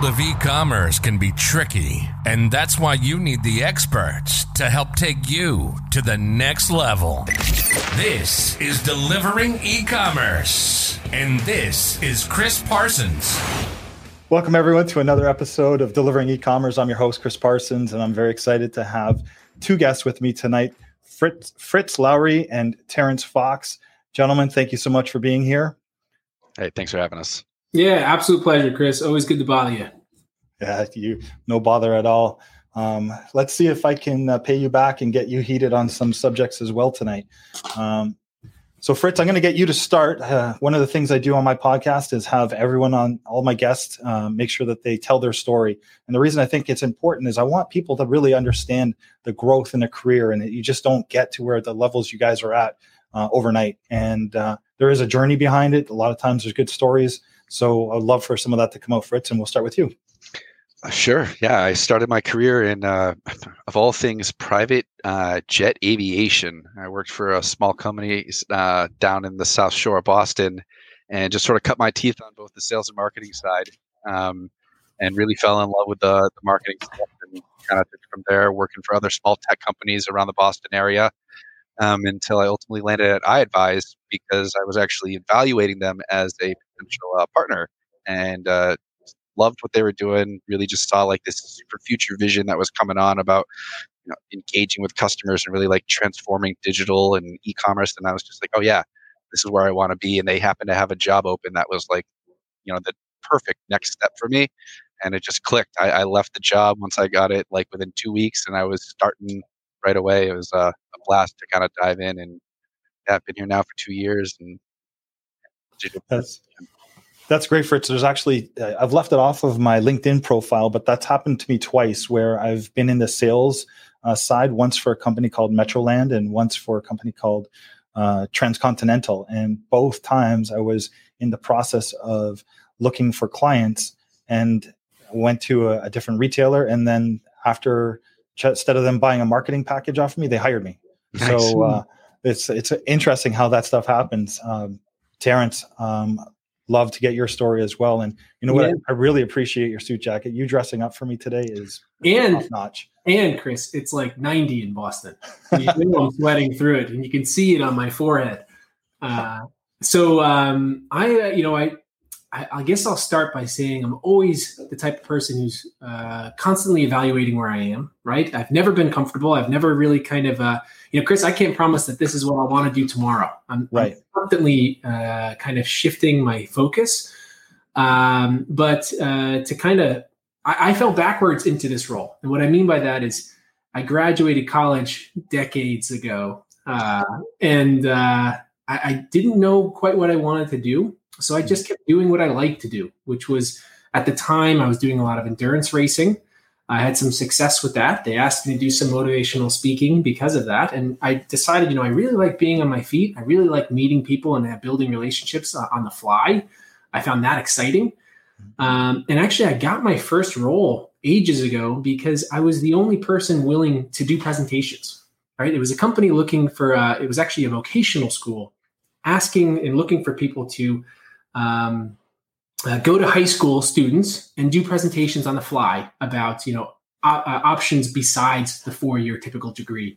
world of e commerce can be tricky, and that's why you need the experts to help take you to the next level. This is Delivering E Commerce, and this is Chris Parsons. Welcome, everyone, to another episode of Delivering E Commerce. I'm your host, Chris Parsons, and I'm very excited to have two guests with me tonight Fritz, Fritz Lowry and Terrence Fox. Gentlemen, thank you so much for being here. Hey, thanks for having us. Yeah, absolute pleasure, Chris. Always good to bother you. Yeah, you no bother at all. Um, let's see if I can uh, pay you back and get you heated on some subjects as well tonight. Um, so, Fritz, I'm going to get you to start. Uh, one of the things I do on my podcast is have everyone on, all my guests, uh, make sure that they tell their story. And the reason I think it's important is I want people to really understand the growth in a career and that you just don't get to where the levels you guys are at uh, overnight. And uh, there is a journey behind it. A lot of times there's good stories. So I'd love for some of that to come out, Fritz, and we'll start with you. Uh, sure. Yeah, I started my career in, uh, of all things, private uh, jet aviation. I worked for a small company uh, down in the South Shore of Boston, and just sort of cut my teeth on both the sales and marketing side, um, and really fell in love with the, the marketing stuff, and kind of took from there, working for other small tech companies around the Boston area, um, until I ultimately landed at iAdvize because I was actually evaluating them as a potential uh, partner, and uh, loved what they were doing. Really, just saw like this super future vision that was coming on about you know, engaging with customers and really like transforming digital and e-commerce. And I was just like, oh yeah, this is where I want to be. And they happened to have a job open that was like, you know, the perfect next step for me. And it just clicked. I, I left the job once I got it, like within two weeks, and I was starting right away. It was a, a blast to kind of dive in, and yeah, I've been here now for two years, and that's that's great, Fritz. There's actually uh, I've left it off of my LinkedIn profile, but that's happened to me twice where I've been in the sales uh, side once for a company called Metroland and once for a company called uh, Transcontinental, and both times I was in the process of looking for clients and went to a, a different retailer, and then after instead of them buying a marketing package off of me, they hired me. Nice. So uh, it's it's interesting how that stuff happens. Um, Terrence, um, love to get your story as well. And you know what? Yeah. I, I, really appreciate your suit jacket. You dressing up for me today is and notch. And Chris, it's like 90 in Boston. You know I'm sweating through it, and you can see it on my forehead. Uh, so um, I, uh, you know, I I, I, guess I'll start by saying I'm always the type of person who's uh, constantly evaluating where I am. Right? I've never been comfortable. I've never really kind of, uh, you know, Chris. I can't promise that this is what I want to do tomorrow. I'm, right. I'm constantly uh, kind of shifting my focus. Um, but uh, to kind of, I, I fell backwards into this role, and what I mean by that is, I graduated college decades ago, uh, and uh, I, I didn't know quite what I wanted to do. So I just kept doing what I liked to do, which was at the time I was doing a lot of endurance racing. I had some success with that. They asked me to do some motivational speaking because of that. And I decided, you know, I really like being on my feet. I really like meeting people and building relationships uh, on the fly. I found that exciting. Um, and actually, I got my first role ages ago because I was the only person willing to do presentations. Right? It was a company looking for. Uh, it was actually a vocational school, asking and looking for people to um, uh, go to high school students and do presentations on the fly about you know uh, options besides the four year typical degree.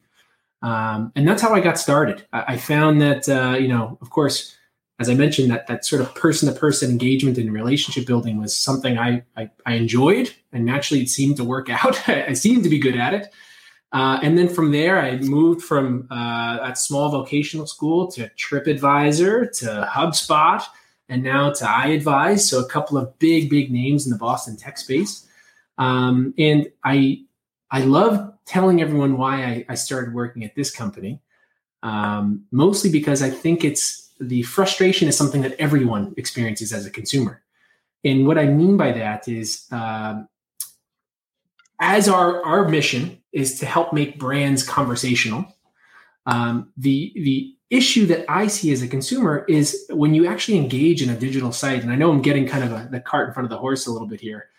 Um, and that's how i got started. I, I found that uh, you know of course as i mentioned that that sort of person to person engagement and relationship building was something I, I, I enjoyed and naturally it seemed to work out. I seemed to be good at it. Uh, and then from there i moved from uh, that small vocational school to tripadvisor to hubspot and now to iAdvize. So a couple of big, big names in the Boston tech space. Um, and I I love telling everyone why I, I started working at this company. Um, mostly because I think it's the frustration is something that everyone experiences as a consumer. And what I mean by that is, um, as our our mission is to help make brands conversational, um, the the issue that I see as a consumer is when you actually engage in a digital site, and I know I'm getting kind of a, the cart in front of the horse a little bit here.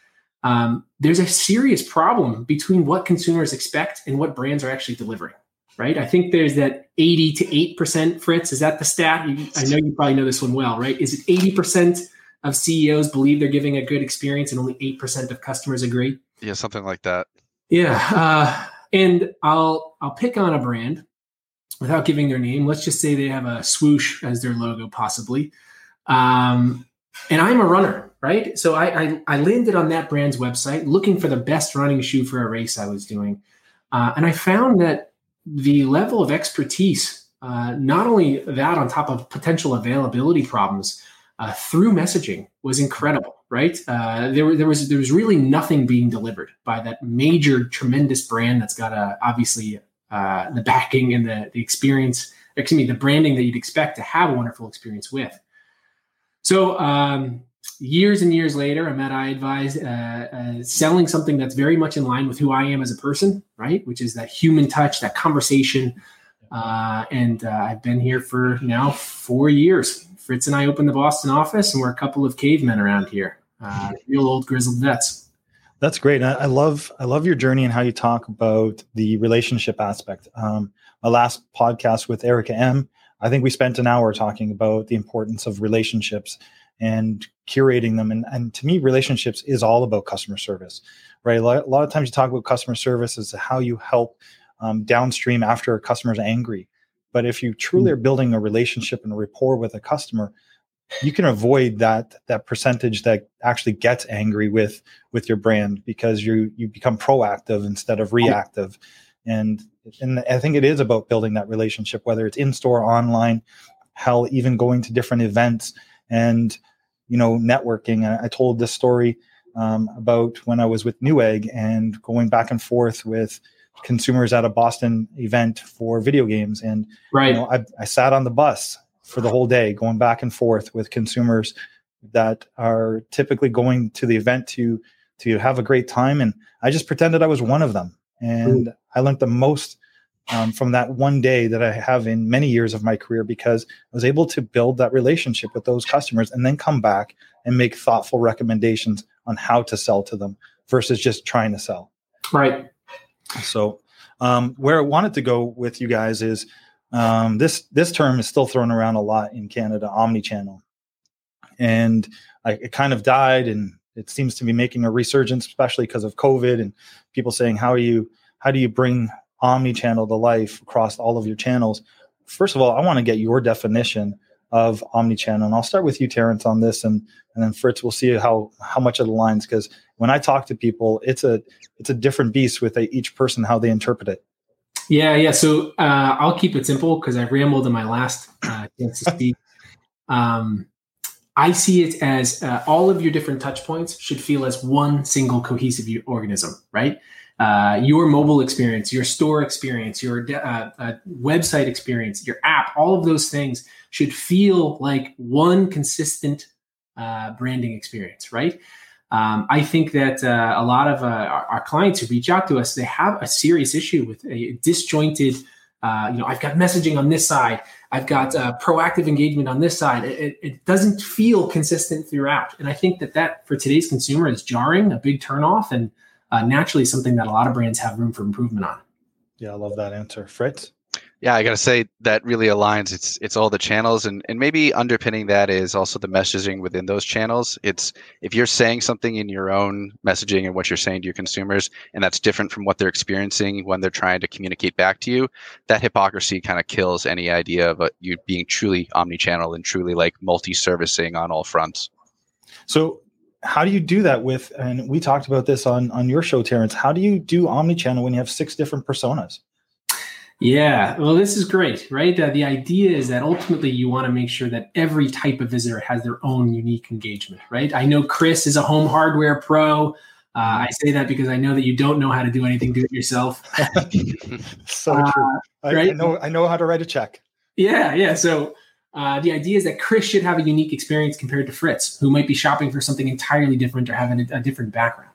Um, there's a serious problem between what consumers expect and what brands are actually delivering. Right? I think there's that 80 to 8 percent. Fritz, is that the stat? You, I know you probably know this one well, right? Is it 80 percent of CEOs believe they're giving a good experience, and only eight percent of customers agree. Yeah, something like that. Yeah, uh, and I'll I'll pick on a brand without giving their name. Let's just say they have a swoosh as their logo, possibly. Um, and I'm a runner, right? So I, I, I landed on that brand's website looking for the best running shoe for a race I was doing, uh, and I found that the level of expertise, uh, not only that on top of potential availability problems uh, through messaging, was incredible. Right? Uh, there, there was there was really nothing being delivered by that major, tremendous brand that's got a obviously uh, the backing and the the experience. Excuse me, the branding that you'd expect to have a wonderful experience with. So um, years and years later, I'm at iAdvize, uh, uh, selling something that's very much in line with who I am as a person, right? Which is that human touch, that conversation. Uh, and uh, I've been here for now four years. Fritz and I opened the Boston office, and we're a couple of cavemen around here, uh, real old grizzled vets. That's great. I, I, love I love your journey and how you talk about the relationship aspect. Um, my last podcast with Erica M, I think we spent an hour talking about the importance of relationships and curating them. And, and to me, relationships is all about customer service, right? A lot, a lot of times you talk about customer service as how you help um, downstream after a customer's angry. But if you truly hmm. are building a relationship and a rapport with a customer, you can avoid that that percentage that actually gets angry with with your brand because you you become proactive instead of reactive. And and I think it is about building that relationship, whether it's in store, online, hell, even going to different events and you know networking. I, I told this story um, about when I was with Newegg and going back and forth with consumers at a Boston event for video games, and right, you know, I, I sat on the bus for the whole day, going back and forth with consumers that are typically going to the event to to have a great time, and I just pretended I was one of them and Ooh. I learned the most um, from that one day that I have in many years of my career because I was able to build that relationship with those customers and then come back and make thoughtful recommendations on how to sell to them versus just trying to sell. Right. So, um, where I wanted to go with you guys is um, this this term is still thrown around a lot in Canada, omni-channel, and I, it kind of died and it seems to be making a resurgence, especially because of COVID and people saying, "How are you? How do you bring omni-channel to life across all of your channels?" First of all, I want to get your definition of omni-channel, and I'll start with you, Terrence, on this, and and then Fritz, we'll see how how much it aligns. Because when I talk to people, it's a it's a different beast with a, each person how they interpret it. Yeah, yeah. So uh, I'll keep it simple because I rambled in my last uh, chance to speak. Um, I see it as uh, all of your different touch points should feel as one single cohesive organism, right? Uh, your mobile experience, your store experience, your uh, uh, website experience, your app, all of those things should feel like one consistent uh, branding experience, right? Um, I think that uh, a lot of our, our, clients who reach out to us, they have a serious issue with a disjointed. you know, I've got messaging on this side, I've got uh, proactive engagement on this side. It, it, doesn't feel consistent throughout. And I think that that for today's consumer is jarring, a big turnoff, and uh, naturally something that a lot of brands have room for improvement on. Yeah, I love that answer. Fritz? Yeah, I got to say that really aligns. It's it's all the channels, and and maybe underpinning that is also the messaging within those channels. It's if you're saying something in your own messaging and what you're saying to your consumers, and that's different from what they're experiencing when they're trying to communicate back to you, that hypocrisy kind of kills any idea of you being truly omni-channel and truly like multi-servicing on all fronts. So how do you do that with and we talked about this on on your show terrence how do you do omni-channel when you have six different personas yeah, well, this is great, right? Uh, the idea is that ultimately you want to make sure that every type of visitor has their own unique engagement, right? I know Chris is a home hardware pro. Uh, I say that because I know that you don't know how to do anything do it yourself. so uh, true. I, right? I know I know how to write a check. Yeah, yeah. So uh, the idea is that Chris should have a unique experience compared to Fritz, who might be shopping for something entirely different or having a, a different background.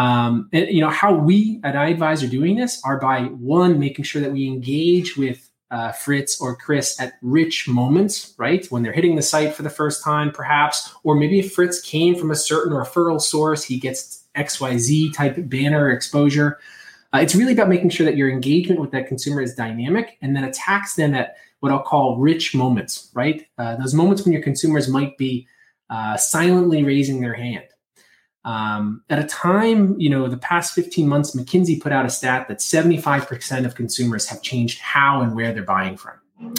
Um, and, you know how we at iAdvize are doing this are by one making sure that we engage with uh, Fritz or Chris at rich moments, right? When they're hitting the site for the first time, perhaps, or maybe if Fritz came from a certain referral source, he gets XYZ type banner exposure. Uh, it's really about making sure that your engagement with that consumer is dynamic and then attacks them at what I'll call rich moments, right? Uh, those moments when your consumers might be uh, silently raising their hand. Um, at a time, you know, the past 15 months, McKinsey put out a stat that 75% of consumers have changed how and where they're buying from,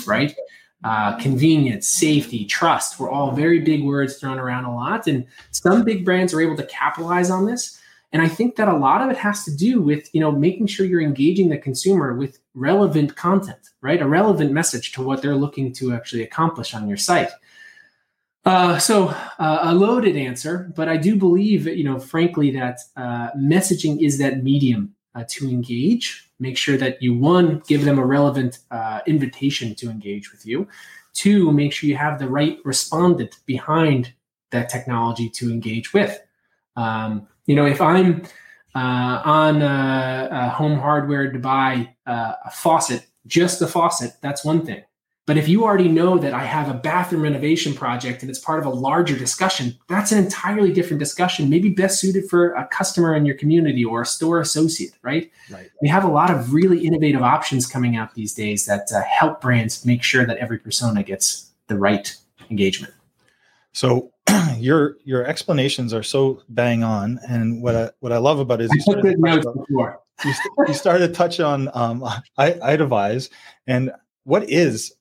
right? Uh, convenience, safety, trust were all very big words thrown around a lot. And some big brands are able to capitalize on this. And I think that a lot of it has to do with, you know, making sure you're engaging the consumer with relevant content, right? A relevant message to what they're looking to actually accomplish on your site. Uh, so uh, a loaded answer, but I do believe, you know, frankly, that uh, messaging is that medium uh, to engage. Make sure that you one give them a relevant uh, invitation to engage with you. Two, make sure you have the right respondent behind that technology to engage with. Um, you know, if I'm uh, on home hardware to buy a faucet, just a faucet, that's one thing. But if you already know that I have a bathroom renovation project and it's part of a larger discussion, that's an entirely different discussion, maybe best suited for a customer in your community or a store associate, right? Right. We have a lot of really innovative options coming out these days that uh, help brands make sure that every persona gets the right engagement. So your your explanations are so bang on, and what I what I love about it is you started, about, you, you started to touch on um, I, iAdvize, and what is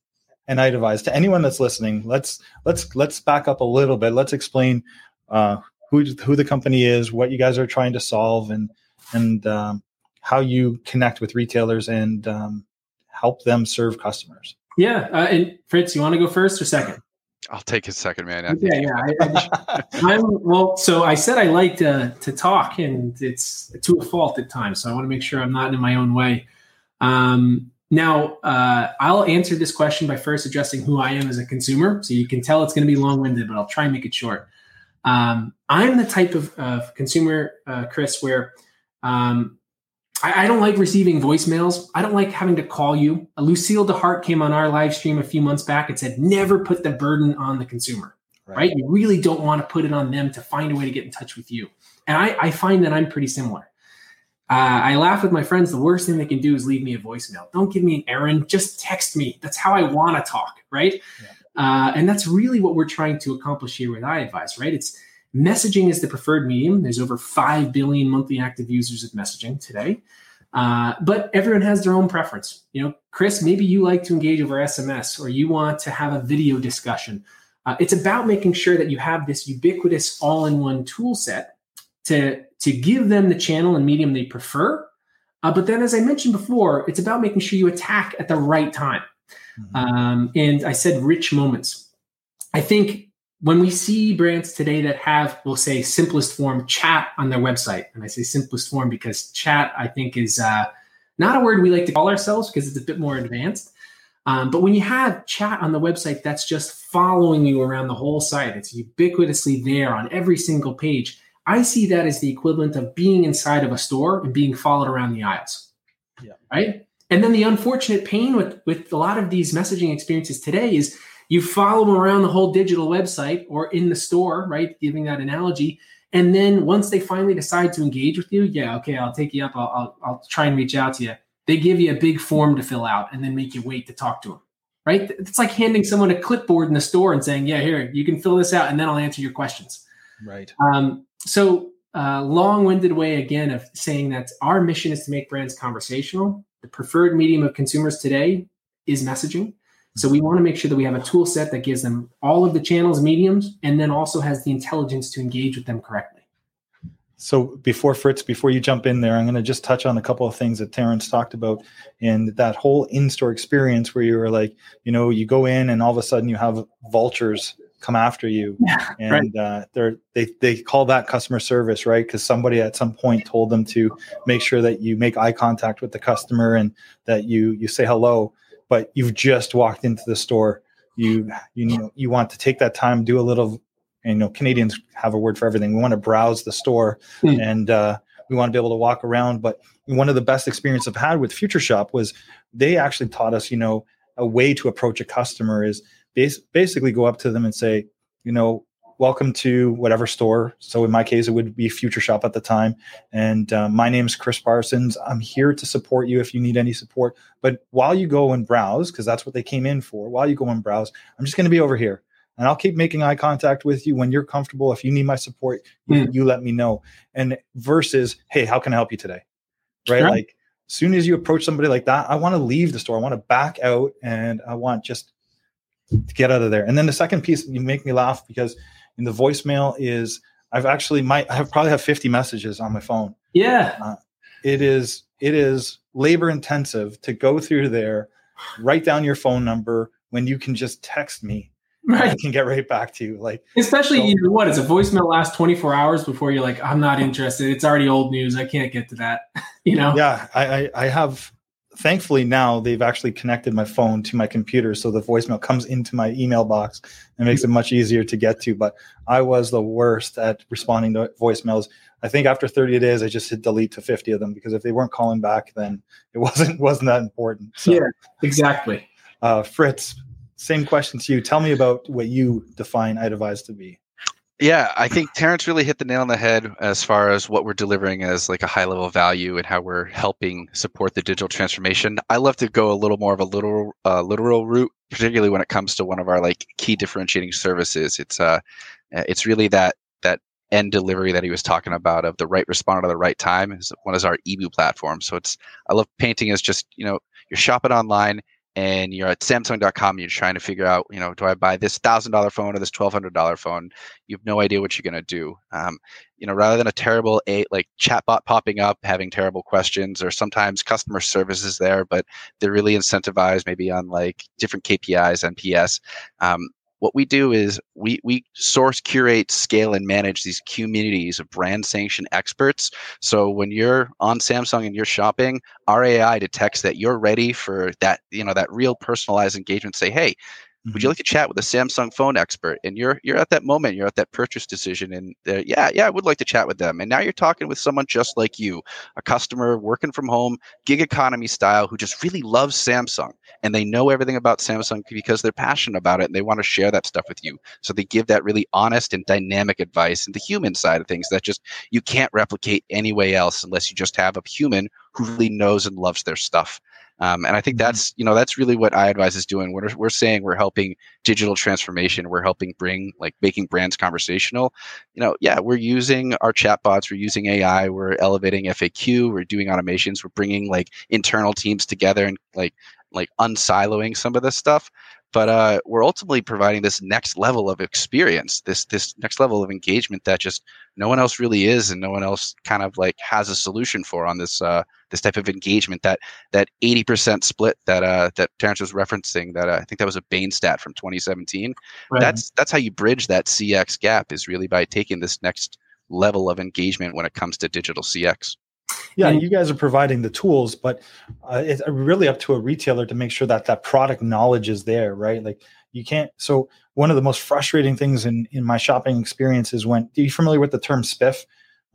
and iAdvize. To anyone that's listening, let's let's let's back up a little bit. Let's explain uh, who who the company is, what you guys are trying to solve, and and um, how you connect with retailers and um, help them serve customers. Yeah, uh, and Fritz, you want to go first or second? I'll take a second, man. Yeah, yeah. I, am well. So I said I like to to talk, and it's to a fault at times. So I want to make sure I'm not in my own way. Um, now, uh, I'll answer this question by first addressing who I am as a consumer. So you can tell it's going to be long winded, but I'll try and make it short. Um, I'm the type of, of consumer, uh, Chris, where um, I, I, don't like receiving voicemails. I don't like having to call you. Uh, Lucille DeHart came on our live stream a few months back and said, never put the burden on the consumer, right? right? You really don't want to put it on them to find a way to get in touch with you. And I, I find that I'm pretty similar. Uh, I laugh with my friends. The worst thing they can do is leave me a voicemail. Don't give me an errand. Just text me. That's how I want to talk, right? Yeah. Uh, and that's really what we're trying to accomplish here with iAdvize, right? It's messaging is the preferred medium. There's over 5 billion monthly active users of messaging today. Uh, but everyone has their own preference. You know, Chris, maybe you like to engage over SMS or you want to have a video discussion. Uh, it's about making sure that you have this ubiquitous all in one tool set to to give them the channel and medium they prefer. Uh, but then, as I mentioned before, it's about making sure you attack at the right time. Mm-hmm. Um, and I said rich moments. I think when we see brands today that have, we'll say, simplest form chat on their website, and I say simplest form because chat, I think, is uh, not a word we like to call ourselves because it's a bit more advanced. Um, but when you have chat on the website that's just following you around the whole site, it's ubiquitously there on every single page I see that as the equivalent of being inside of a store and being followed around the aisles. Yeah. Right. And then the unfortunate pain with, with a lot of these messaging experiences today is you follow them around the whole digital website or in the store, right? Giving that analogy. And then once they finally decide to engage with you, yeah, okay, I'll take you up. I'll, I'll, I'll try and reach out to you. They give you a big form to fill out and then make you wait to talk to them, right? It's like handing someone a clipboard in the store and saying, yeah, here, you can fill this out and then I'll answer your questions. Right. Um, so uh, long-winded way again of saying that our mission is to make brands conversational. The preferred medium of consumers today is messaging. So we want to make sure that we have a tool set that gives them all of the channels, mediums, and then also has the intelligence to engage with them correctly. So before Fritz, before you jump in there, I'm going to just touch on a couple of things that Terrence talked about and that whole in-store experience where you were like, you know, you go in and all of a sudden you have vultures come after you. Yeah, and right. uh, they're they, they call that customer service right? Because somebody at some point told them to make sure that you make eye contact with the customer and that you you say hello but you've just walked into the store. You you know you want to take that time do a little you know canadians have a word for everything. We want to browse the store mm. and uh, we want to be able to walk around. But one of the best experience i've had with future shop was they actually taught us you know a way to approach a customer is bas- basically go up to them and say, you know, welcome to whatever store. So in my case, it would be Future Shop at the time. And uh, my name is Chris Parsons. I'm here to support you if you need any support. But while you go and browse, because that's what they came in for, while you go and browse, I'm just going to be over here. and I'll keep making eye contact with you when you're comfortable. If you need my support, mm. you, you, let me know. And versus, hey, how can I help you today? Right? right. Like, as soon as you approach somebody like that, I want to leave the store. I want to back out and I want just to get out of there. And then the second piece, you make me laugh because in the voicemail is I've actually might I have probably have 50 messages on my phone. Yeah. Uh, it is it is labor intensive to go through there, write down your phone number when you can just text me. Right. I can get right back to you. Like especially so, you know, what is a voicemail last 24 hours before you're like, I'm not interested. It's already old news. I can't get to that. you know? Yeah. I, I, I have thankfully now they've actually connected my phone to my computer so the voicemail comes into my email box and makes it much easier to get to but i was the worst at responding to voicemails. I think after 30 days i just hit delete to 50 of them because if they weren't calling back then it wasn't wasn't that important so, yeah exactly. Uh, fritz same question to you. Tell me about what you define iAdvize to be yeah, I think Terrence really hit the nail on the head as far as what we're delivering as like a high level value and how we're helping support the digital transformation. I love to go a little more of a literal uh, literal route, particularly when it comes to one of our like key differentiating services. It's uh, it's really that that end delivery that he was talking about of the right responder at the right time is one is our ibbü platform. So it's I love painting as just you know you're shopping online and you're at samsung.com you're trying to figure out you know do i buy this $1000 phone or this $1200 phone? You have no idea what you're going to do. Um, you know rather than a terrible eight like chatbot popping up having terrible questions or sometimes customer service is there but they're really incentivized maybe on like different kpis nps um, what we do is we we source curate scale and manage these communities of brand sanctioned experts. So when you're on samsung and you're shopping our ai detects that you're ready for that you know that real personalized engagement. Say hey Mm-hmm. Would you mm-hmm. like to chat with a Samsung phone expert? And you're you're at that moment, you're at that purchase decision, and yeah, yeah, I would like to chat with them. And now you're talking with someone just like you, a customer working from home, gig economy style, who just really loves Samsung, and they know everything about Samsung because they're passionate about it and they want to share that stuff with you. So they give that really honest and dynamic advice, and the human side of things that just you can't replicate any way else unless you just have a human who really knows and loves their stuff. Um, and I think mm-hmm. that's you know that's really what iAdvize is doing. We're we're saying we're helping digital transformation. We're helping bring like making brands conversational. You know, yeah, we're using our chatbots. We're using AI. We're elevating FAQ. We're doing automations. We're bringing like internal teams together and like like unsiloing some of this stuff but uh, we're ultimately providing this next level of experience this this next level of engagement that just no one else really is and no one else kind of like has a solution for on this uh, this type of engagement. That that 80% split that uh, that Terrence was referencing that uh, I think that was a Bain stat from 2017 right. that's that's how you bridge that CX gap is really by taking this next level of engagement when it comes to digital CX yeah, and, you guys are providing the tools, but uh, it's really up to a retailer to make sure that that product knowledge is there, right? Like you can't. So one of the most frustrating things in in my shopping experience is when. Are you familiar with the term spiff?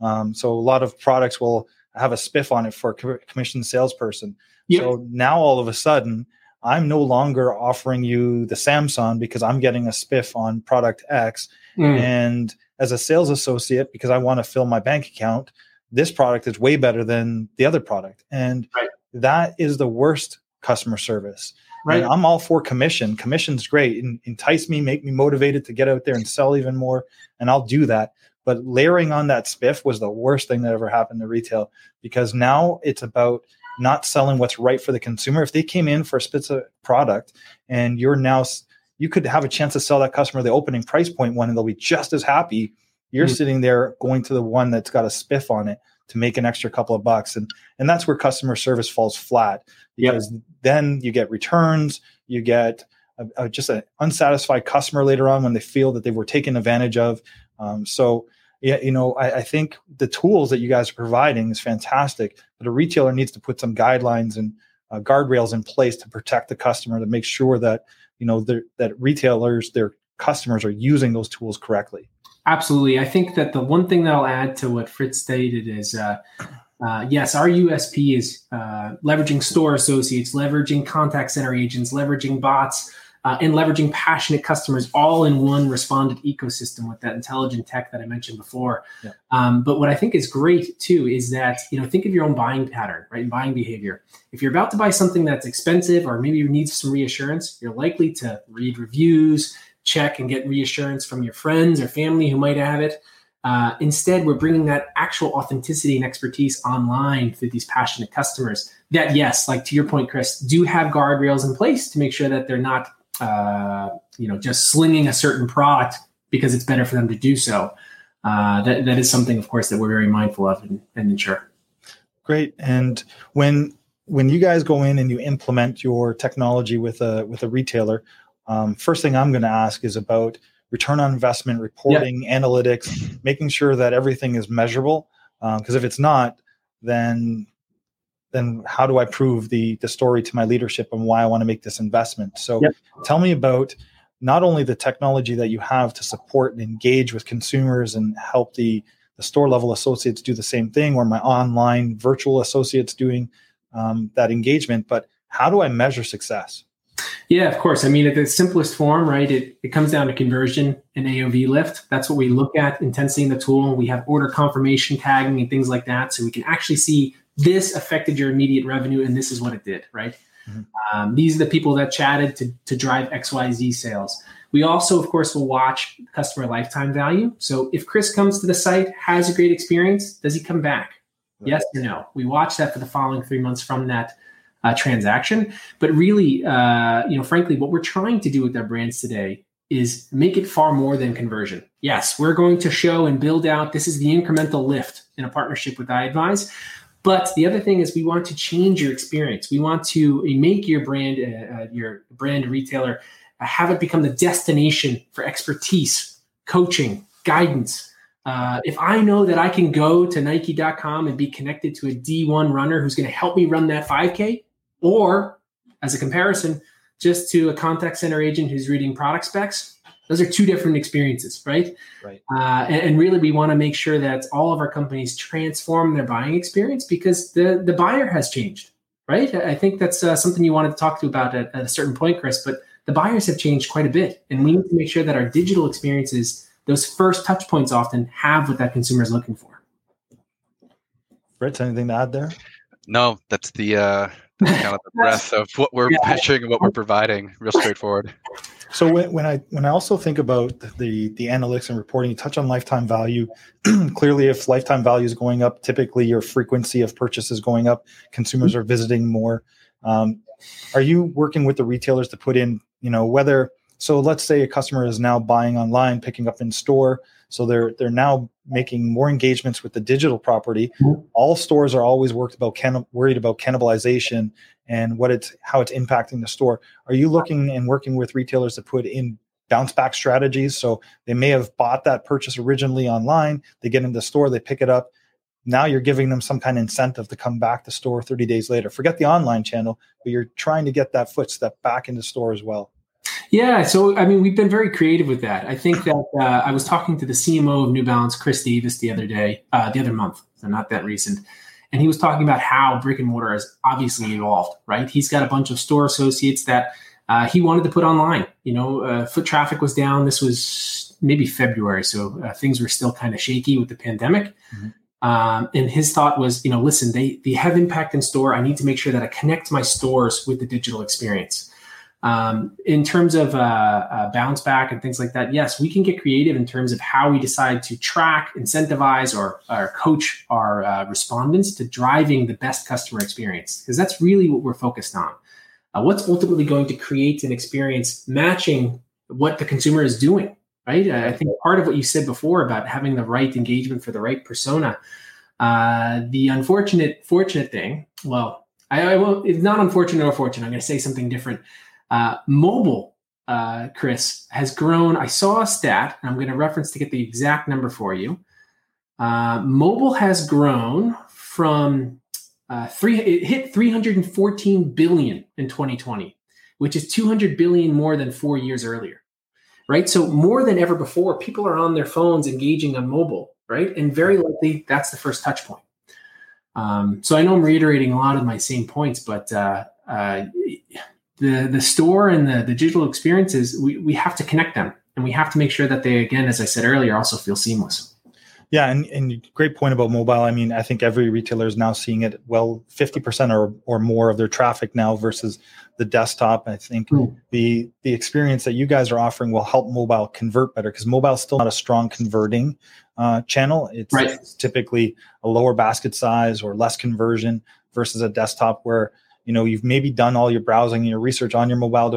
Um, so a lot of products will have a spiff on it for a commission salesperson. Yep. So now all of a sudden, I'm no longer offering you the Samsung because I'm getting a spiff on product X. Mm. And as a sales associate, because I want to fill my bank account, this product is way better than the other product. And right. that is the worst customer service. Right. And I'm all for commission. Commission's great. And entice me, make me motivated to get out there and sell even more. And I'll do that. But layering on that spiff was the worst thing that ever happened to retail because now it's about not selling what's right for the consumer. If they came in for a specific product and you're now, you could have a chance to sell that customer the opening price point one and they'll be just as happy you're mm-hmm. sitting there going to the one that's got a spiff on it to make an extra couple of bucks, and and that's where customer service falls flat because yep. then you get returns, you get a, a, just an unsatisfied customer later on when they feel that they were taken advantage of. Um, so yeah, you know, I, I, think the tools that you guys are providing is fantastic, but a retailer needs to put some guidelines and uh, guardrails in place to protect the customer to make sure that you know that retailers, their customers, are using those tools correctly. Absolutely. I think that the one thing that I'll add to what Fritz stated is uh, uh, yes, our USP is uh, leveraging store associates, leveraging contact center agents, leveraging bots, uh, and leveraging passionate customers all in one responded ecosystem with that intelligent tech that I mentioned before. Yeah. Um, but what I think is great too is that you know think of your own buying pattern, right? And buying behavior. If you're about to buy something that's expensive or maybe you need some reassurance, you're likely to read reviews, check and get reassurance from your friends or family who might have it. Uh, instead, we're bringing that actual authenticity and expertise online through these passionate customers that, yes, like to your point, Chris, do have guardrails in place to make sure that they're not, uh, you know, just slinging a certain product because it's better for them to do so. Uh, that, that is something, of course, that we're very mindful of and, and ensure. Great. And when when you guys go in and you implement your technology with a with a retailer, um, first thing I'm going to ask is about return on investment reporting, yeah. analytics, making sure that everything is measurable. Because um, if it's not, then then how do I prove the the story to my leadership and why I want to make this investment? So yeah. tell me about not only the technology that you have to support and engage with consumers and help the the store level associates do the same thing, or my online virtual associates doing um, that engagement, but how do I measure success? Yeah, of course. I mean, at the simplest form, right, it, it comes down to conversion and AOV lift. That's what we look at intensely in the tool. We have order confirmation tagging and things like that. So we can actually see this affected your immediate revenue and this is what it did, right? Mm-hmm. Um, these are the people that chatted to, to drive XYZ sales. We also, of course, will watch customer lifetime value. So if Chris comes to the site, has a great experience, does he come back? Right. Yes or no? We watch that for the following three months from that uh, transaction. But really, uh, you know, frankly, what we're trying to do with our brands today is make it far more than conversion. Yes, we're going to show and build out. This is the incremental lift in a partnership with iAdvize. But the other thing is, we want to change your experience. We want to make your brand, uh, uh your brand retailer, uh, have it become the destination for expertise, coaching, guidance. Uh, if I know that I can go to Nike.com and be connected to a D1 runner who's going to help me run that 5K, or as a comparison, just to a contact center agent who's reading product specs. Those are two different experiences, right? Right. Uh, and, and, really, we want to make sure that all of our companies transform their buying experience because the the buyer has changed, right? I think that's uh, something you wanted to talk to about at, at a certain point, Chris. But the buyers have changed quite a bit, and we need to make sure that our digital experiences, those first touch points, often have what that consumer is looking for. Fritz, anything to add there? No, that's the uh, kind of the breadth of what we're yeah. pitching and what we're providing. Real straightforward. So when, when, I when I also think about the the analytics and reporting, you touch on lifetime value. Clearly, if lifetime value is going up, typically your frequency of purchase is going up. Consumers are visiting more. Um, are you working with the retailers to put in, you know, whether so let's say a customer is now buying online, picking up in store. So they're they're now making more engagements with the digital property. Mm-hmm. All stores are always worked about can, worried about cannibalization and what it's how it's impacting the store. Are you looking and working with retailers to put in bounce back strategies? So they may have bought that purchase originally online, they get in the store, they pick it up. Now you're giving them some kind of incentive to come back to store 30 days later. Forget the online channel, but you're trying to get that footstep back into the store as well. Yeah, so I mean, we've been very creative with that. I think that uh, I was talking to the CMO of New Balance, Chris Davis, the other day, uh, the other month, so not that recent, and he was talking about how brick and mortar has obviously evolved. Right, he's got a bunch of store associates that uh, he wanted to put online. You know, uh, foot traffic was down. This was maybe February, so uh, things were still kind of shaky with the pandemic. Mm-hmm. Um, and his thought was, you know, listen, they they have impact in store. I need to make sure that I connect my stores with the digital experience. Um, in terms of uh, uh, bounce back and things like that, yes, we can get creative in terms of how we decide to track, incentivize, or, or coach our uh, respondents to driving the best customer experience, because that's really what we're focused on. Uh, what's ultimately going to create an experience matching what the consumer is doing, right? I think part of what you said before about having the right engagement for the right persona. Uh, the unfortunate, fortunate thing, well, I, I will, it's not unfortunate or fortunate. I'm going to say something different uh, mobile, uh, Chris, has grown. I saw a stat, and I'm going to reference to get the exact number for you. Uh, mobile has grown from uh, three. It hit 314 billion in 2020, which is 200 billion more than four years earlier. Right. So more than ever before, people are on their phones engaging on mobile. Right, and very likely that's the first touch point. Um, so I know I'm reiterating a lot of my same points, but uh, uh, the the store and the, the digital experiences we, we have to connect them and we have to make sure that they again as i said earlier also feel seamless Yeah, and, and great point about mobile. I mean, I think every retailer is now seeing it. Well, fifty percent or or more of their traffic now versus the desktop. I think mm. the the experience that you guys are offering will help mobile convert better because mobile is still not a strong converting uh, channel. It's, right. it's typically a lower basket size or less conversion versus a desktop where you know you've maybe done all your browsing and your research on your mobile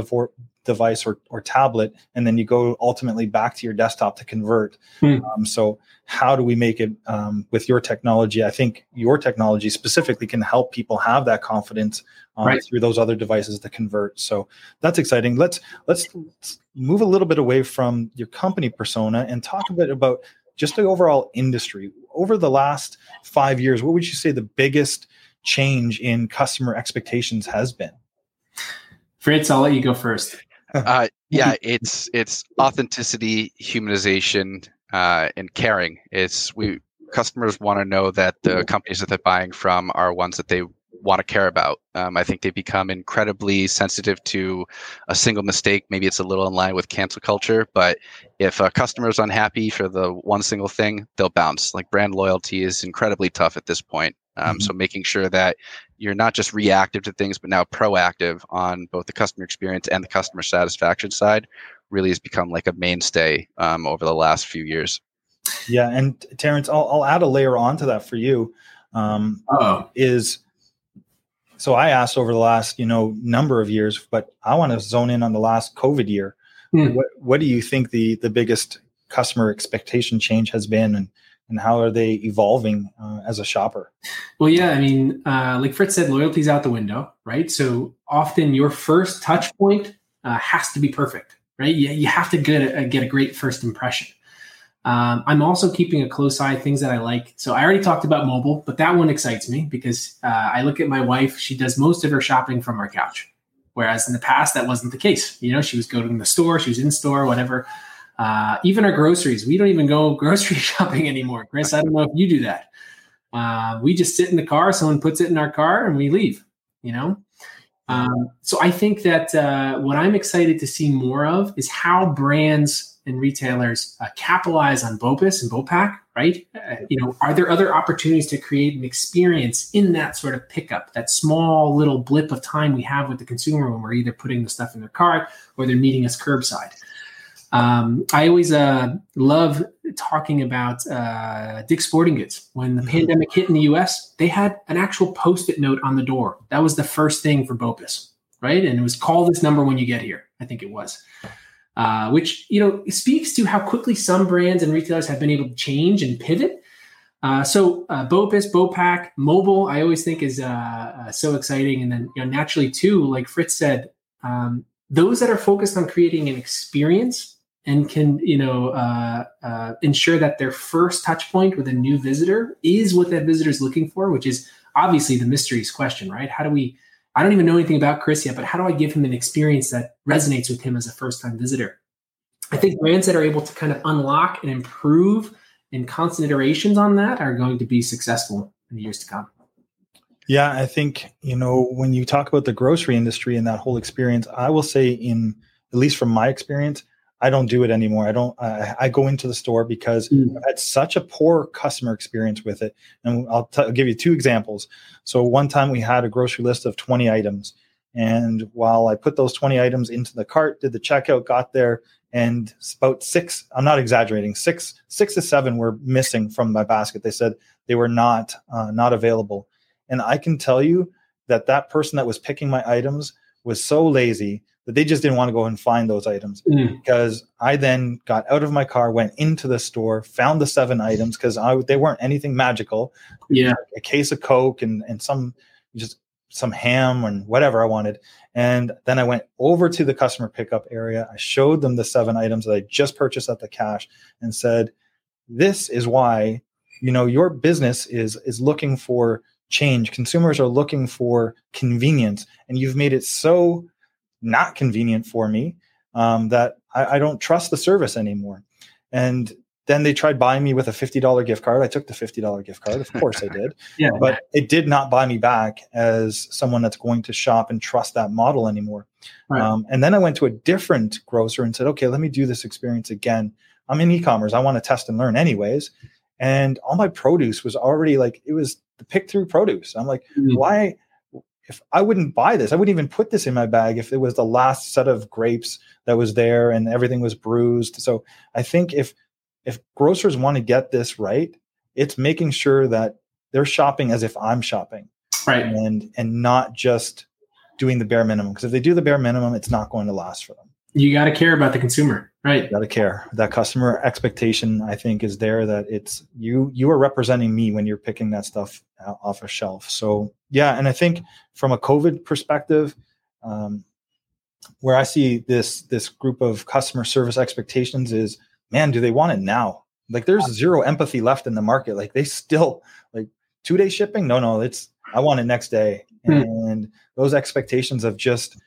device or, or tablet and then you go ultimately back to your desktop to convert. Hmm. um, so how do we make it um, with your technology? I think your technology specifically can help people have that confidence um, right. through those other devices to convert. So that's exciting. Let's let's move a little bit away from your company persona and talk a bit about just the overall industry. Over the last five years what would you say the biggest change in customer expectations has been? Fritz, I'll let you go first. uh, yeah, it's it's authenticity, humanization, uh, and caring. It's we customers want to know that the companies that they're buying from are ones that they want to care about. Um, I think they become incredibly sensitive to a single mistake. Maybe it's a little in line with cancel culture, but if a customer is unhappy for the one single thing, they'll bounce. Like brand loyalty is incredibly tough at this point. Um, mm-hmm. So making sure that you're not just reactive to things, but now proactive on both the customer experience and the customer satisfaction side really has become like a mainstay um, over the last few years. Yeah, and Terrence, I'll, I'll add a layer onto that for you. Um, is so I asked over the last you know number of years, but I want to zone in on the last COVID year. Mm. What what do you think the the biggest customer expectation change has been, and and how are they evolving uh, as a shopper? Well, yeah, I mean, uh, like Fritz said, loyalty's out the window, right? So often your first touch point uh, has to be perfect, right? You, you have to get a, get a great first impression. Um, I'm also keeping a close eye things that I like. So I already talked about mobile, but that one excites me because uh, I look at my wife; she does most of her shopping from our couch, whereas in the past that wasn't the case. You know, she was going to the store, she was in store, whatever. Uh, even our groceries, we don't even go grocery shopping anymore. Chris, I don't know if you do that. Uh, we just sit in the car, someone puts it in our car, and we leave. You know, um, so I think that uh, what I'm excited to see more of is how brands and retailers uh, capitalize on BOPIS and BOPAC, right? Uh, you know, are there other opportunities to create an experience in that sort of pickup, that small little blip of time we have with the consumer when we're either putting the stuff in their cart or they're meeting us curbside? Um, I always uh, love talking about uh, Dick's Sporting Goods. When the mm-hmm. pandemic hit in the US, they had an actual post it note on the door. That was the first thing for BOPIS, right? And it was call this number when you get here. I think it was. Uh, which you know speaks to how quickly some brands and retailers have been able to change and pivot. Uh, so uh, BOPIS, BOPAC, mobile, I always think is uh, uh, so exciting, and then you know naturally too, like Fritz said, um, those that are focused on creating an experience and can you know uh, uh, ensure that their first touch point with a new visitor is what that visitor is looking for which is obviously the mysteries question right? How do we i don't even know anything about chris yet but how do i give him an experience that resonates with him as a first time visitor? I think brands that are able to kind of unlock and improve in constant iterations on that are going to be successful in the years to come. Yeah i think you know when you talk about the grocery industry and that whole experience i will say in at least from my experience I don't do it anymore. I don't. I, I go into the store because mm. I've had such a poor customer experience with it. And I'll, t- I'll give you two examples. So one time we had a grocery list of 20 items, and while I put those 20 items into the cart, did the checkout, got there, and about six. I'm not exaggerating. Six, six to seven were missing from my basket. They said they were not uh, not available, and I can tell you that that person that was picking my items was so lazy that they just didn't want to go and find those items mm. because I then got out of my car, went into the store, found the seven items because they weren't anything magical. Yeah, a case of Coke and and some just some ham and whatever I wanted. And then I went over to the customer pickup area. I showed them the seven items that I just purchased at the cash and said, "This is why." You know, your business is is looking for change. Consumers are looking for convenience, and you've made it so not convenient for me um, that I, I, don't trust the service anymore. And then they tried buying me with a $50 gift card. I took the $50 gift card. Of course I did. yeah. But it did not buy me back as someone that's going to shop and trust that model anymore. Right. Um, and then I went to a different grocer and said, okay, let me do this experience again. I'm in e commerce. I want to test and learn anyways. and all my produce was already like it was the pick through produce. I'm like, mm-hmm. why? If I wouldn't buy this, I wouldn't even put this in my bag if it was the last set of grapes that was there and everything was bruised. So I think if if grocers want to get this right, it's making sure that they're shopping as if I'm shopping, right, and and not just doing the bare minimum. Because if they do the bare minimum, it's not going to last for them. You got to care about the consumer, right? Got to care. That customer expectation, I think, is there. That it's you. You are representing me when you're picking that stuff off a shelf. So yeah, and I think from a COVID perspective, um, where I see this this group of customer service expectations is, man, do they want it now? Like there's zero empathy left in the market. Like they still like two day shipping. No, no, it's I want it next day. Hmm. And those expectations of just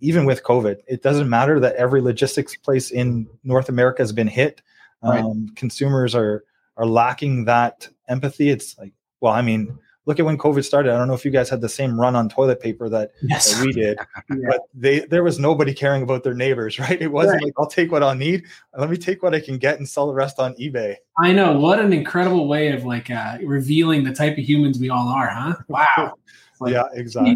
even with COVID, it doesn't matter that every logistics place in North America has been hit. Right. Um, consumers are are lacking that empathy. It's like, well, I mean, look at when COVID started. I don't know if you guys had the same run on toilet paper that, yes. that we did, yeah. but they there was nobody caring about their neighbors, right? It wasn't right. like I'll take what I'll need. Let me take what I can get and sell the rest on eBay. I know what an incredible way of like uh, revealing the type of humans we all are, huh? Wow. Like, yeah, exactly.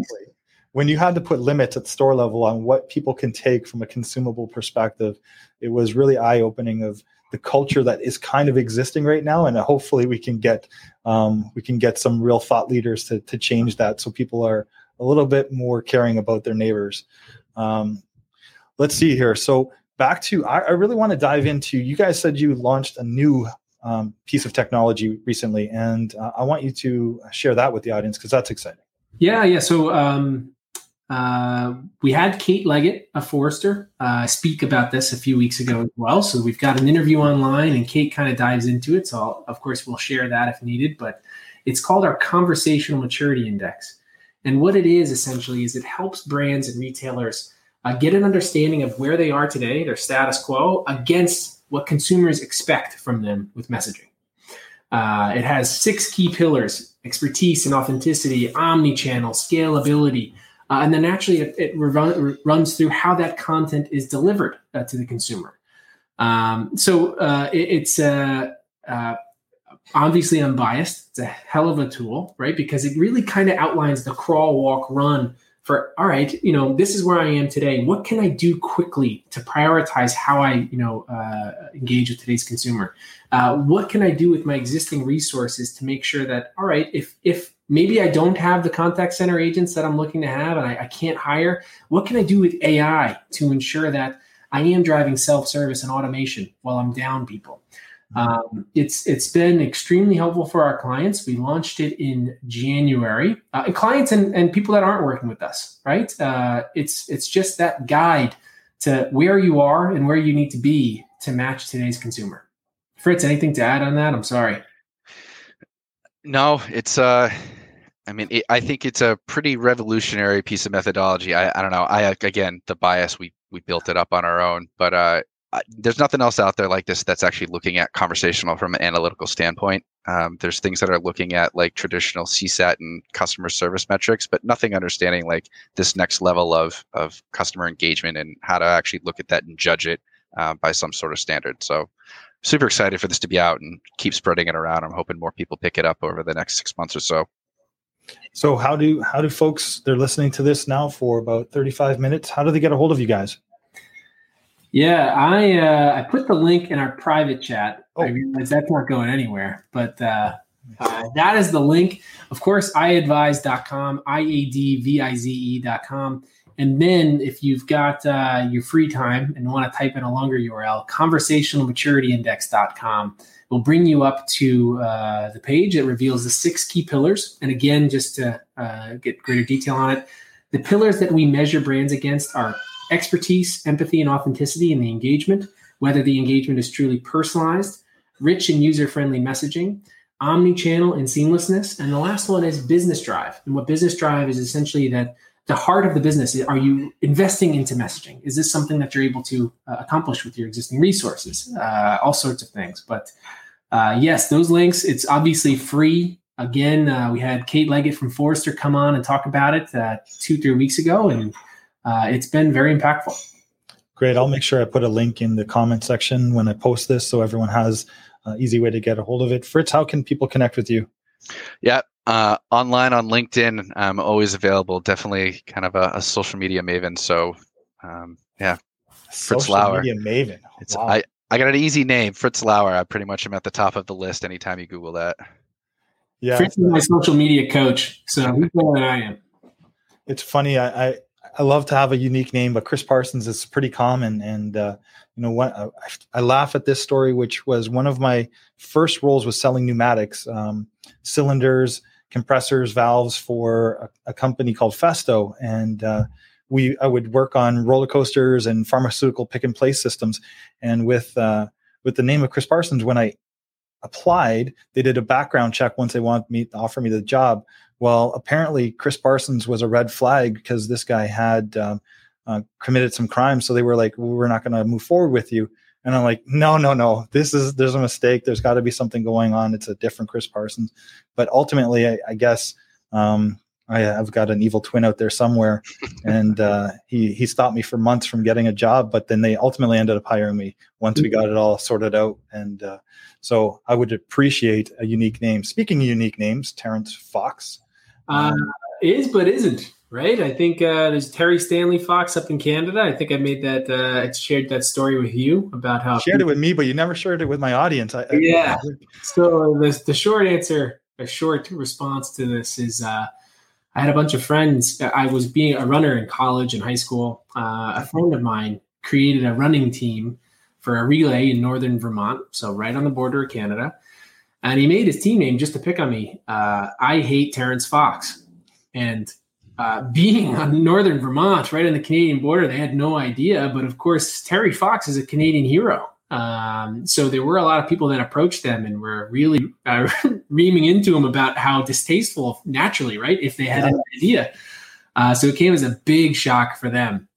When you had to put limits at store level on what people can take from a consumable perspective, it was really eye opening of the culture that is kind of existing right now and hopefully we can get um, we can get some real thought leaders to, to change that so people are a little bit more caring about their neighbors. Um, let's see here. So back to I, I, really want to dive into you guys said you launched a new um, piece of technology recently and uh, i want you to share that with the audience because that's exciting. Yeah yeah. So um, uh, we had Kate Leggett a Forrester, uh, speak about this a few weeks ago as well. So we've got an interview online, and Kate kind of dives into it. So I'll, of course we'll share that if needed. But it's called our Conversational Maturity Index, and what it is essentially is it helps brands and retailers uh, get an understanding of where they are today, their status quo, against what consumers expect from them with messaging. Uh, it has six key pillars: expertise and authenticity, omni-channel, scalability uh, and then actually, it, it run, runs through how that content is delivered uh, to the consumer. Um, so uh, it, it's uh, uh, obviously unbiased. It's a hell of a tool, right? Because it really kind of outlines the crawl, walk, run for all right. You know, this is where I am today. What can I do quickly to prioritize how I, you know, uh, engage with today's consumer? what can I do with my existing resources to make sure that all right, if if maybe I don't have the contact center agents that I'm looking to have and I, I, can't hire. What can I do with AI to ensure that I am driving self-service and automation while I'm down people? Um, it's it's been extremely helpful for our clients. We launched it in January, uh, and clients and, and people that aren't working with us, right? Uh, it's it's just that guide to where you are and where you need to be to match today's consumer. Fritz, anything to add on that? I'm sorry. No, it's uh I mean, it, I think it's a pretty revolutionary piece of methodology. I, I don't know. I again, the bias we we built it up on our own, but uh, I, there's nothing else out there like this that's actually looking at conversational from an analytical standpoint. Um, there's things that are looking at like traditional CSAT and customer service metrics, but nothing understanding like this next level of of customer engagement and how to actually look at that and judge it uh, by some sort of standard. So super excited for this to be out and keep spreading it around. I'm hoping more people pick it up over the next six months or so. So how do how do folks they're listening to this now for about 35 minutes? How do they get a hold of you guys? Yeah, I uh, I put the link in our private chat. Oh. I realize that's not going anywhere, but uh, uh, that is the link. Of course, iadvize.com, I-A-D-V-I-Z-E.com. And then if you've got uh, your free time and want to type in a longer URL, conversationalmaturityindex.com will bring you up to uh, the page. It reveals the six key pillars. And again, just to uh, get greater detail on it, the pillars that we measure brands against are expertise, empathy, and authenticity in the engagement, whether the engagement is truly personalized, rich and user friendly messaging, omni-channel and seamlessness. And the last one is business drive. And what business drive is essentially that the heart of the business are you investing into messaging is this something that you're able to uh, accomplish with your existing resources uh, all sorts of things but uh, yes, those links. It's obviously free. Again, uh, we had Kate Leggett from Forrester come on and talk about it uh, two, three weeks ago, and uh, it's been very impactful. Great. I'll make sure I put a link in the comment section when I post this so everyone has uh, easy way to get a hold of it. Fritz, how can people connect with you? Yeah, uh, online on LinkedIn. I'm always available. Definitely kind of a, a social media maven. So, um, yeah, Fritz social Lauer. Media maven. It's wow. I. I got an easy name, Fritz Lauer. I pretty much am at the top of the list anytime you Google that. Yeah, Fritz is my social media coach, so he's better than I am. It's funny. I, I, I love to have a unique name, but Chris Parsons is pretty common. And uh, you know what? I, I, laugh at this story, which was one of my first roles was selling pneumatics, um, cylinders, compressors, valves for a, a company called Festo, and uh, we I would work on roller coasters and pharmaceutical pick and place systems. And with uh, with the name of Chris Parsons, when I applied, they did a background check once they wanted me to offer me the job. Well, apparently Chris Parsons was a red flag because this guy had um, uh, committed some crimes. So they were like, well, "We're not going to move forward with you." And I'm like, "No, no, no. This is there's a mistake. There's got to be something going on. It's a different Chris Parsons." But ultimately, I, I guess um, I, have got an evil twin out there somewhere, and uh, he he stopped me for months from getting a job. But then they ultimately ended up hiring me once we got it all sorted out. And uh, so I would appreciate a unique name. Speaking of unique names, Terrence Fox. Uh, is but isn't right. I think uh, there's Terry Stanley Fox up in Canada. I think I made that. Uh, I shared that story with you about how shared it with me, but you never shared it with my audience. I, yeah. I, so the the short answer, a short response to this is. Uh, I had a bunch of friends. I was being a runner in college and high school. Uh, a friend of mine created a running team for a relay in northern Vermont, so right on the border of Canada and he made his team name just to pick on me. Uh, I hate Terrence Fox, and uh, being on northern Vermont, right on the Canadian border, they had no idea. But of course, Terry Fox is a Canadian hero. Um, so there were a lot of people that approached them and were really uh, reaming into him about how distasteful, naturally, right, if they had yeah. an idea. Uh, so it came as a big shock for them.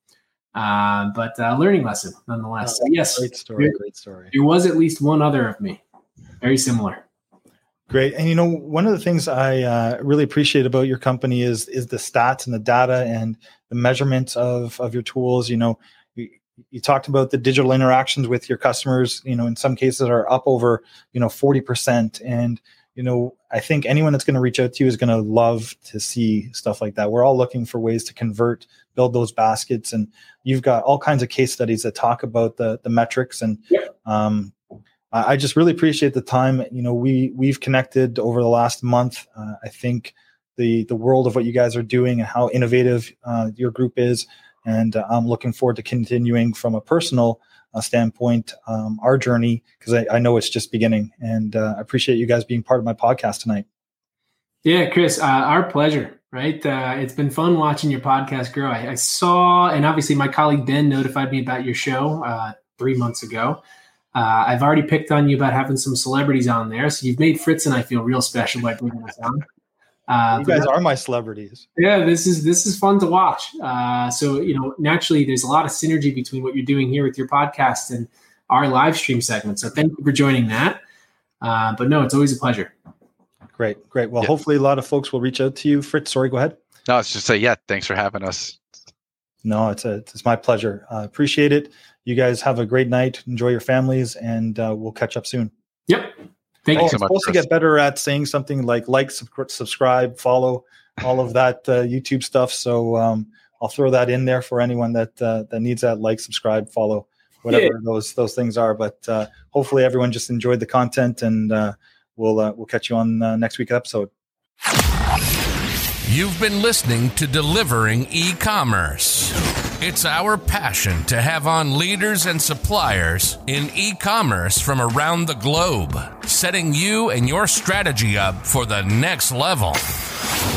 Uh, but uh, learning lesson nonetheless. Oh, so yes, great story. There, great story. There was at least one other of me, very similar. Great. And you know, one of the things I uh, really appreciate about your company is is the stats and the data and the measurement of of your tools. You know, you, you talked about the digital interactions with your customers. You know, in some cases are up over you know forty percent. And you know, I think anyone that's going to reach out to you is going to love to see stuff like that. We're all looking for ways to convert, build those baskets, and you've got all kinds of case studies that talk about the the metrics and um, I just really appreciate the time. You know, we we've connected over the last month. Uh, I think the the world of what you guys are doing and how innovative uh, your group is, and uh, I'm looking forward to continuing from a personal uh, standpoint um, our journey because I, I, know it's just beginning. And uh, I appreciate you guys being part of my podcast tonight. Yeah, Chris, uh, our pleasure. Right, it's been fun watching your podcast grow. I, I, saw, and obviously my colleague Ben notified me about your show three months ago. Uh, I've already picked on you about having some celebrities on there, so you've made Fritz and I feel real special by bringing us on. Uh, you guys are my celebrities. Yeah, this is this is fun to watch. Uh, so you know, naturally, there's a lot of synergy between what you're doing here with your podcast and our live stream segment. So thank you for joining that. Uh, but no, it's always a pleasure. Great, great. Well, yeah. hopefully, a lot of folks will reach out to you. Fritz, sorry, go ahead. No, it's just say yeah. Thanks for having us. No, it's a, it's my pleasure. Uh, appreciate it. You guys have a great night. Enjoy your families, and uh, we'll catch up soon. Yep. Thank oh, you so much. Supposed Chris. to get better at saying something like like, sub- subscribe, follow, all of that uh, YouTube stuff. So um, I'll throw that in there for anyone that uh, that needs that like, subscribe, follow, whatever yeah. those those things are. But uh, hopefully, everyone just enjoyed the content, and uh, we'll uh, we'll catch you on next week's episode. You've been listening to Delivering E-commerce. It's our passion to have on leaders and suppliers in e commerce from around the globe, setting you and your strategy up for the next level.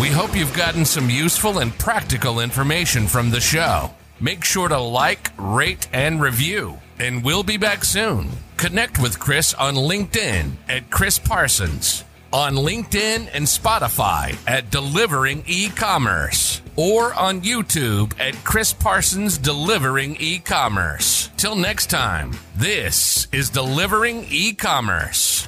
We hope you've gotten some useful and practical information from the show. Make sure to like, rate, and review. And we'll be back soon. Connect with Chris on LinkedIn at Chris Parsons on LinkedIn and Spotify at Delivering E-commerce or on YouTube at Chris Parsons Delivering E-commerce. Till next time, this is Delivering E-commerce.